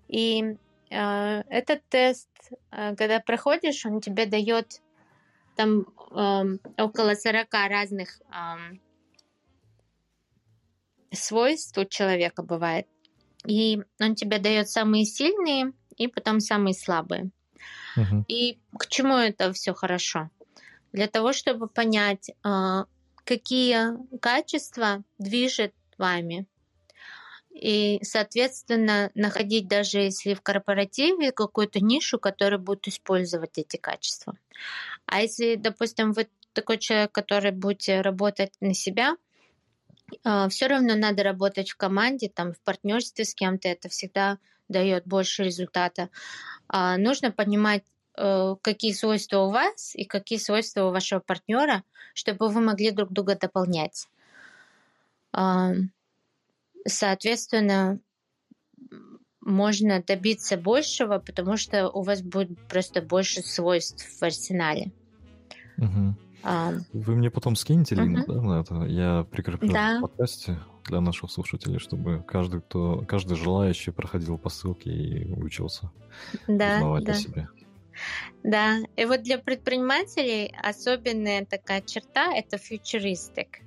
И а, этот тест, а, когда проходишь, он тебе дает там около 40 разных свойств у человека бывает. И он тебе дает самые сильные и потом самые слабые. Uh-huh. И к чему это все хорошо? Для того, чтобы понять, а, какие качества движет вами, и, соответственно, находить даже если в корпоративе какую-то нишу, которая будет использовать эти качества. А если, допустим, вы такой человек, который будете работать на себя, а, все равно надо работать в команде, там, в партнерстве с кем-то, это всегда дает больше результата. А, нужно понимать, э, какие свойства у вас и какие свойства у вашего партнера, чтобы вы могли друг друга дополнять. Соответственно, можно добиться большего, потому что у вас будет просто больше свойств в арсенале. Угу. А, Вы мне потом скинете линк, угу. да, на это? Я прикреплю да. в подкасте для наших слушателей, чтобы каждый, кто, каждый желающий проходил по ссылке и учился да, узнавать да. о себе. Да, и вот для предпринимателей особенная такая черта — это фьючеристик.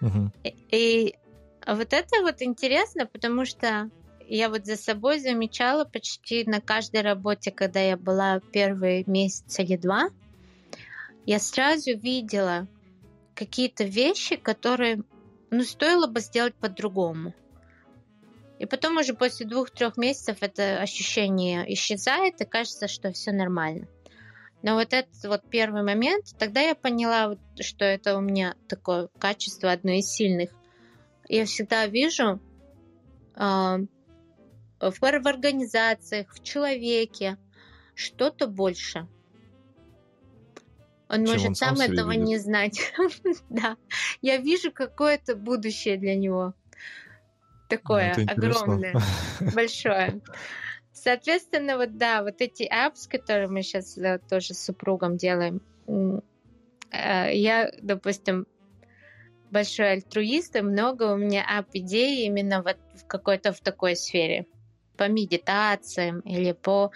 Угу. И, и а вот это вот интересно, потому что я вот за собой замечала почти на каждой работе, когда я была первый месяц или два, я сразу видела какие-то вещи, которые, ну, стоило бы сделать по-другому. И потом уже после двух-трех месяцев это ощущение исчезает, и кажется, что все нормально. Но вот этот вот первый момент, тогда я поняла, что это у меня такое качество, одно из сильных – я всегда вижу э, в, в организациях, в человеке что-то больше. Он Чем может он сам, сам этого видит. не знать. да. Я вижу какое-то будущее для него. Такое ну, огромное, большое. Соответственно, вот да, вот эти apps, которые мы сейчас да, тоже с супругом делаем, э, я, допустим, большой альтруист, и много у меня ап-идей именно вот в какой-то в такой сфере. По медитациям или по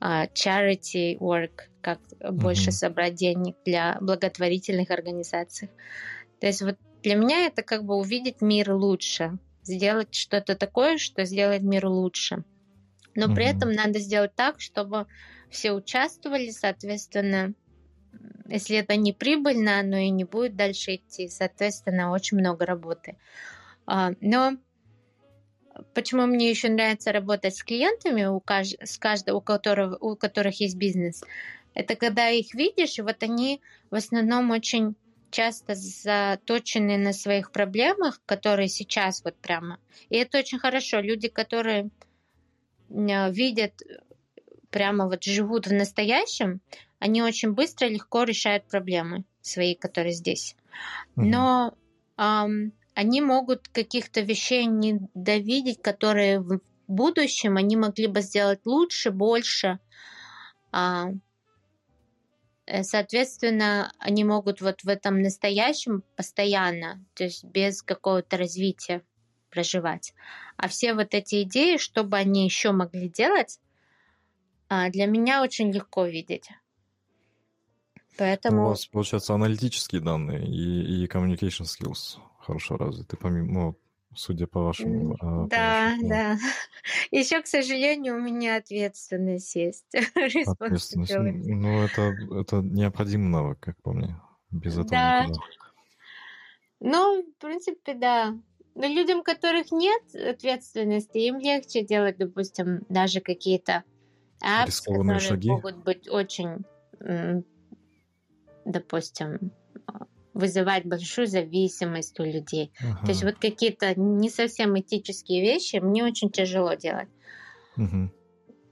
uh, charity work, как mm-hmm. больше собрать денег для благотворительных организаций. То есть вот для меня это как бы увидеть мир лучше, сделать что-то такое, что сделает мир лучше. Но mm-hmm. при этом надо сделать так, чтобы все участвовали, соответственно, если это не прибыльно, оно и не будет дальше идти. Соответственно, очень много работы. А, но почему мне еще нравится работать с клиентами, у, кажд... с каждого, у, которого, у которых есть бизнес, это когда их видишь, и вот они в основном очень часто заточены на своих проблемах, которые сейчас вот прямо. И это очень хорошо. Люди, которые видят прямо вот живут в настоящем, они очень быстро, легко решают проблемы свои, которые здесь. Но эм, они могут каких-то вещей не довидеть, которые в будущем они могли бы сделать лучше, больше. А, э, соответственно, они могут вот в этом настоящем постоянно, то есть без какого-то развития проживать. А все вот эти идеи, что бы они еще могли делать, а, для меня очень легко видеть. Поэтому... У вас, получается, аналитические данные и, и communication skills хорошо развиты, помимо, ну, судя по вашим... А, да, по вашим, да. Еще, к сожалению, у меня ответственность есть. Ответственность. Ну, это, это необходимый навык, как по мне. Без этого да. никуда. Ну, в принципе, да. Но людям, которых нет ответственности, им легче делать, допустим, даже какие-то apps, которые шаги. могут быть очень допустим, вызывать большую зависимость у людей. Ага. То есть вот какие-то не совсем этические вещи мне очень тяжело делать. Угу.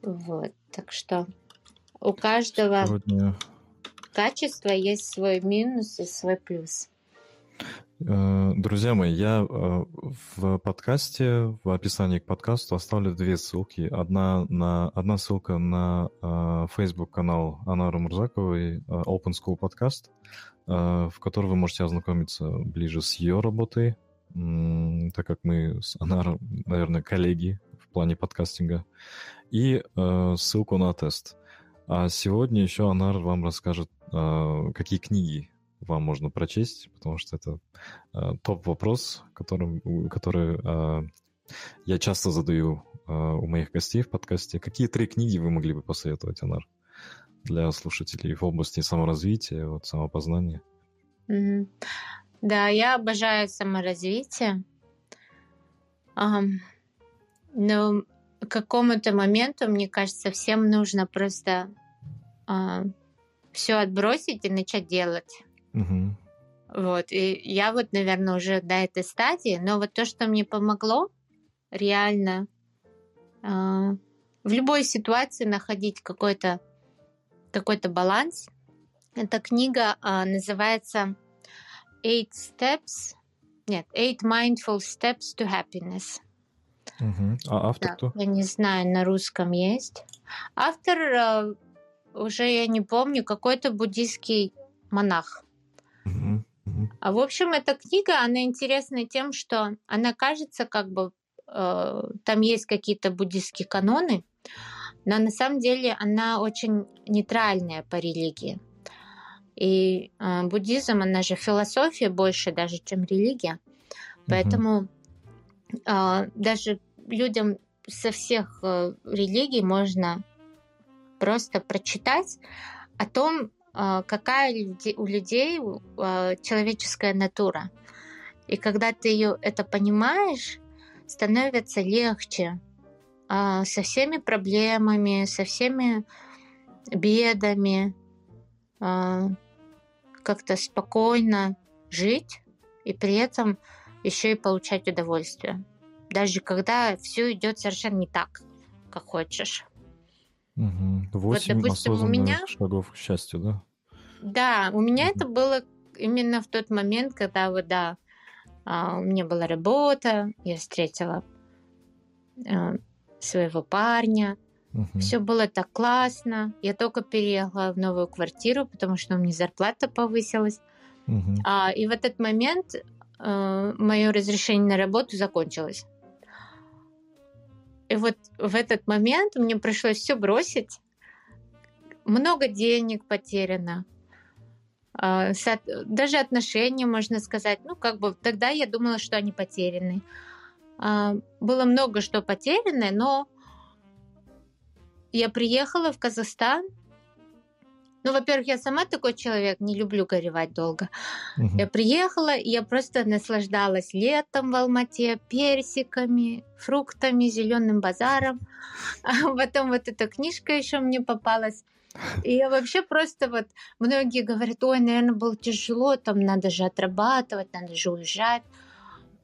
Вот, так что у каждого Сегодня... качества есть свой минус и свой плюс. Э, друзья мои, я э, в подкасте, в описании к подкасту оставлю две ссылки. Одна, на, одна ссылка на э, Facebook канал Анары Мурзаковой Open School Podcast, в котором вы можете ознакомиться ближе с ее работой, так как мы с Анаром, наверное, коллеги в плане подкастинга, и ссылку на тест. А сегодня еще Анар вам расскажет, какие книги вам можно прочесть, потому что это э, топ-вопрос, которым, который э, я часто задаю э, у моих гостей в подкасте. Какие три книги вы могли бы посоветовать, Анар, для слушателей в области саморазвития, вот, самопознания? Mm-hmm. Да, я обожаю саморазвитие. Um, но к какому-то моменту, мне кажется, всем нужно просто uh, все отбросить и начать делать. Угу. Вот, и я вот, наверное, уже до этой стадии, но вот то, что мне помогло, реально э, в любой ситуации находить какой-то какой-то баланс. Эта книга э, называется Eight Steps, нет, Eight Mindful Steps to Happiness. Угу. А автор да, кто? Я не знаю, на русском есть. Автор э, уже я не помню, какой-то буддийский монах. А в общем, эта книга, она интересна тем, что она кажется как бы э, там есть какие-то буддийские каноны, но на самом деле она очень нейтральная по религии. И э, буддизм, она же философия больше даже, чем религия. Поэтому э, даже людям со всех э, религий можно просто прочитать о том, какая у людей а, человеческая натура. И когда ты ее это понимаешь, становится легче а, со всеми проблемами, со всеми бедами, как-то спокойно жить и при этом еще и получать удовольствие. Даже когда все идет совершенно не так, как хочешь. Угу. Восемь вот, допустим, у меня... шагов к счастью, да? Да, у меня угу. это было именно в тот момент, когда вот, да, а, у меня была работа, я встретила а, своего парня, Угу. Все было так классно. Я только переехала в новую квартиру, потому что у меня зарплата повысилась. Угу. А, и в этот момент э, мое разрешение на работу закончилось. И вот в этот момент мне пришлось все бросить. Много денег потеряно. Э, даже отношения, можно сказать. Ну, как бы тогда я думала, что они потеряны. Э, было много что потеряно, но я приехала в Казахстан. Ну, во-первых, я сама такой человек, не люблю горевать долго. Угу. Я приехала, и я просто наслаждалась летом в Алмате, персиками, фруктами, зеленым базаром. А потом вот эта книжка еще мне попалась. И я вообще просто вот, многие говорят, ой, наверное, было тяжело, там надо же отрабатывать, надо же уезжать.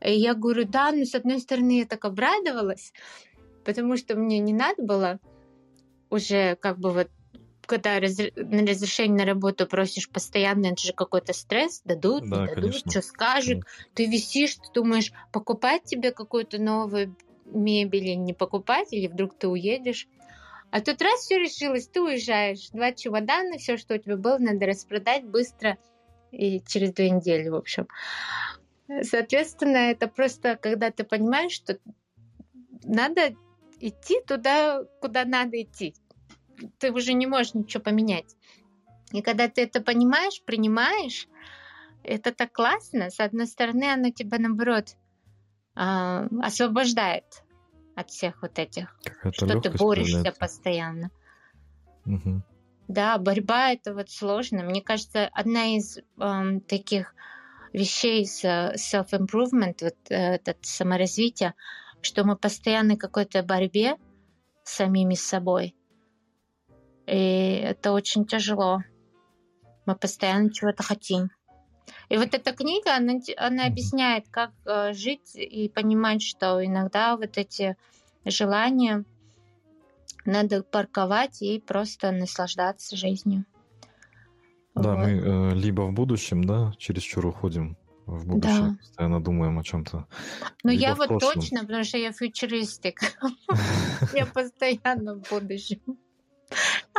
И я говорю, да, но с одной стороны я так обрадовалась, потому что мне не надо было уже как бы вот когда на разрешение на работу просишь постоянно, это же какой-то стресс, дадут, да, не дадут, конечно. что скажут. Да. Ты висишь, ты думаешь, покупать тебе какую-то новую мебель или не покупать, или вдруг ты уедешь. А тут раз все решилось, ты уезжаешь. Два чемодана, все, что у тебя было, надо распродать быстро и через две недели, в общем. Соответственно, это просто, когда ты понимаешь, что надо идти туда, куда надо идти. Ты уже не можешь ничего поменять. И когда ты это понимаешь, принимаешь, это так классно. С одной стороны, оно тебя, наоборот, э, освобождает от всех вот этих, Какая-то что ты борешься постоянно. Угу. Да, борьба это вот сложно. Мне кажется, одна из э, таких вещей с self-improvement, вот э, это саморазвитие, что мы постоянно в какой-то борьбе с самими собой. И это очень тяжело. Мы постоянно чего-то хотим. И вот эта книга, она, она объясняет, как э, жить и понимать, что иногда вот эти желания надо парковать и просто наслаждаться жизнью. Да, вот. мы э, либо в будущем, да, чересчур уходим в будущее, да. постоянно думаем о чем-то. Ну, я вот прошлом. точно, потому что я фьючеристик. Я постоянно в будущем.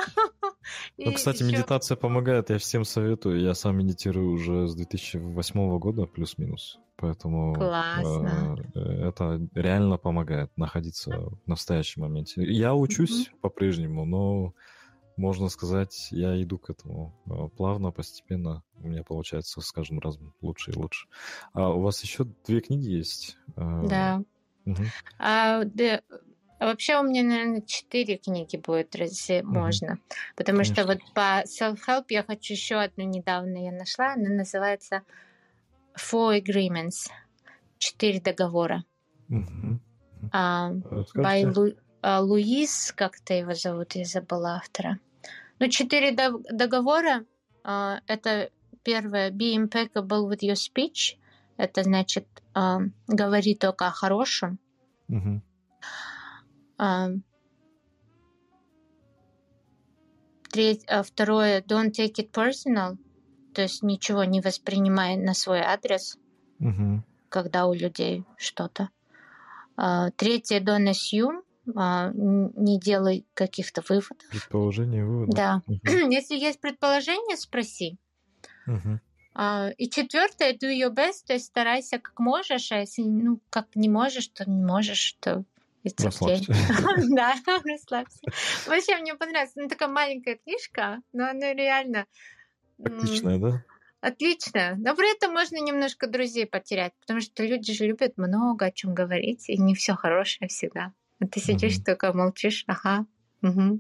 Ну, кстати, медитация помогает, я всем советую. Я сам медитирую уже с 2008 года, плюс-минус. Поэтому Классно. Э, это реально помогает находиться в настоящем моменте. Я учусь по-прежнему, но можно сказать, я иду к этому а, плавно, постепенно. У меня получается с каждым разом лучше и лучше. А у вас еще две книги есть? А, да. Угу. А. Вообще у меня, наверное, четыре книги будет, если угу. можно. Потому Конечно. что вот по self-help я хочу еще одну недавно я нашла. Она называется Four Agreements. Четыре договора. Угу. А, by Lu, а, Луис, как-то его зовут, я забыла автора. Ну, четыре договора. Uh, это первое, be impeccable with your speech. Это значит, uh, говори только о хорошем. Uh-huh. Треть, uh, второе, don't take it personal. То есть ничего не воспринимай на свой адрес, uh-huh. когда у людей что-то. Uh, третье, don't assume а, не делай каких-то выводов. Предположение, выводов. Да. Угу. Если есть предположение, спроси. Угу. А, и четвертое, do your best, то есть старайся как можешь, а если ну как не можешь, то не можешь, то Расслабься. Да, расслабься. Вообще мне понравилась. Ну, такая маленькая книжка, но она реально... Отличная, да? Отлично. Но при этом можно немножко друзей потерять, потому что люди же любят много о чем говорить, и не все хорошее всегда. А ты сидишь только молчишь, ага, угу.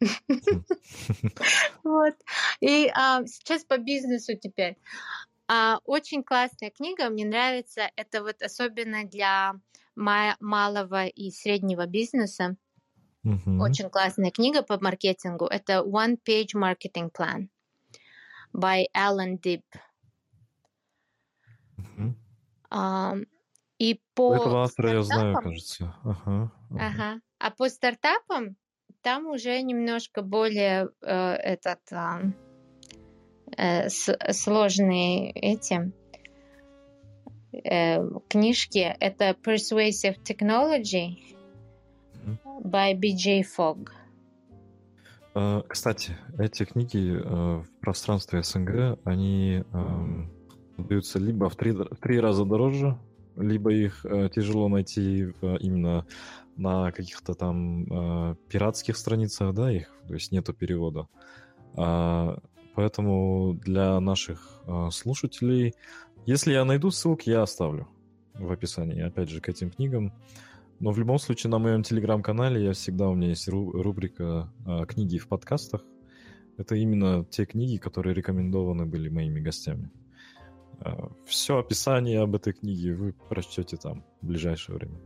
Вот. И а, сейчас по бизнесу теперь. А, очень классная книга, мне нравится. Это вот особенно для малого и среднего бизнеса. Mm-hmm. Очень классная книга по маркетингу. Это One Page Marketing Plan by Alan Dibb. Mm-hmm. Um, и по Этого автора я знаю, кажется. Ага, ага. ага. А по стартапам там уже немножко более э, этот э, с, сложные эти э, книжки. Это Persuasive Technology by BJ Fogg. Э, кстати, эти книги э, в пространстве СНГ, они эм, продаются либо в три, в три раза дороже, либо их э, тяжело найти именно на каких-то там пиратских страницах, да, их, то есть нету перевода. А, поэтому для наших слушателей, если я найду ссылки, я оставлю в описании, опять же, к этим книгам. Но в любом случае на моем телеграм-канале я всегда, у меня есть рубрика а, «Книги в подкастах». Это именно те книги, которые рекомендованы были моими гостями. А, Все описание об этой книге вы прочтете там в ближайшее время.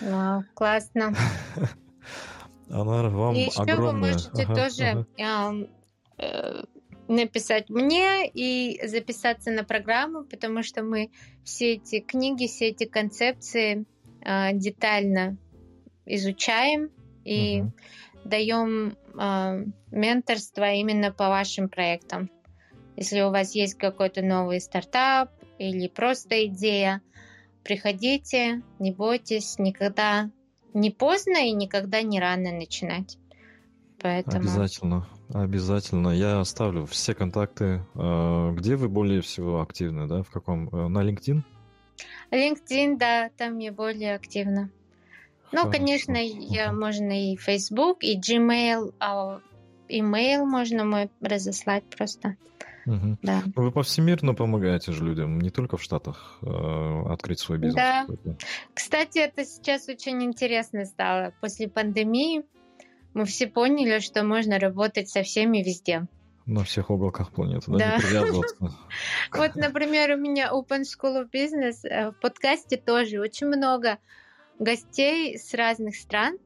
Вау, классно. Анар, вам И еще огромное... вы можете ага, тоже ага. Э, написать мне и записаться на программу, потому что мы все эти книги, все эти концепции э, детально изучаем и uh-huh. даем э, менторство именно по вашим проектам. Если у вас есть какой-то новый стартап или просто идея, приходите, не бойтесь, никогда не поздно и никогда не рано начинать. Поэтому... Обязательно. Обязательно. Я оставлю все контакты. А, где вы более всего активны, да? В каком? Э, на LinkedIn? LinkedIn, да, там я более активна. Ну, конечно, я, можно и Facebook, и Gmail, а email можно мой разослать просто. Угу. Да. Вы повсемирно помогаете же людям, не только в Штатах, э, открыть свой бизнес. Да. Кстати, это сейчас очень интересно стало. После пандемии мы все поняли, что можно работать со всеми везде. На всех уголках планеты, да, да. не. Вот, например, у меня Open School of Business э, в подкасте тоже очень много гостей с разных стран,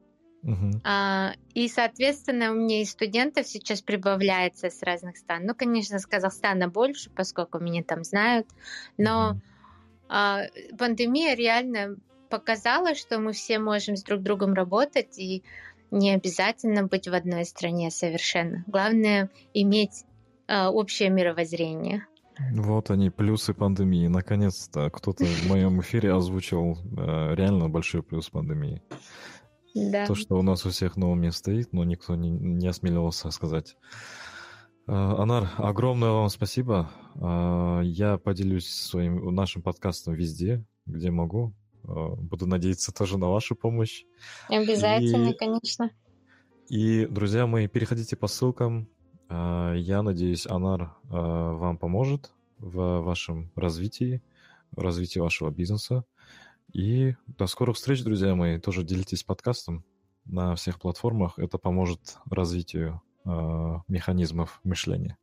Uh-huh. А, и, соответственно, у меня и студентов сейчас прибавляется с разных стран. Ну, конечно, с Казахстана больше, поскольку меня там знают. Но uh-huh. а, пандемия реально показала, что мы все можем с друг другом работать, и не обязательно быть в одной стране совершенно. Главное иметь э, общее мировоззрение. Вот они, плюсы пандемии. Наконец-то кто-то в моем эфире озвучил э, реально большой плюс пандемии. Да. То, что у нас у всех на уме стоит, но никто не, не осмеливался сказать. Э, Анар, огромное вам спасибо. Э, я поделюсь своим нашим подкастом везде, где могу. Э, буду надеяться тоже на вашу помощь. Обязательно, и, конечно. И, друзья мои, переходите по ссылкам. Э, я надеюсь, Анар э, вам поможет в вашем развитии, в развитии вашего бизнеса. И до скорых встреч, друзья мои. Тоже делитесь подкастом на всех платформах. Это поможет развитию механизмов мышления.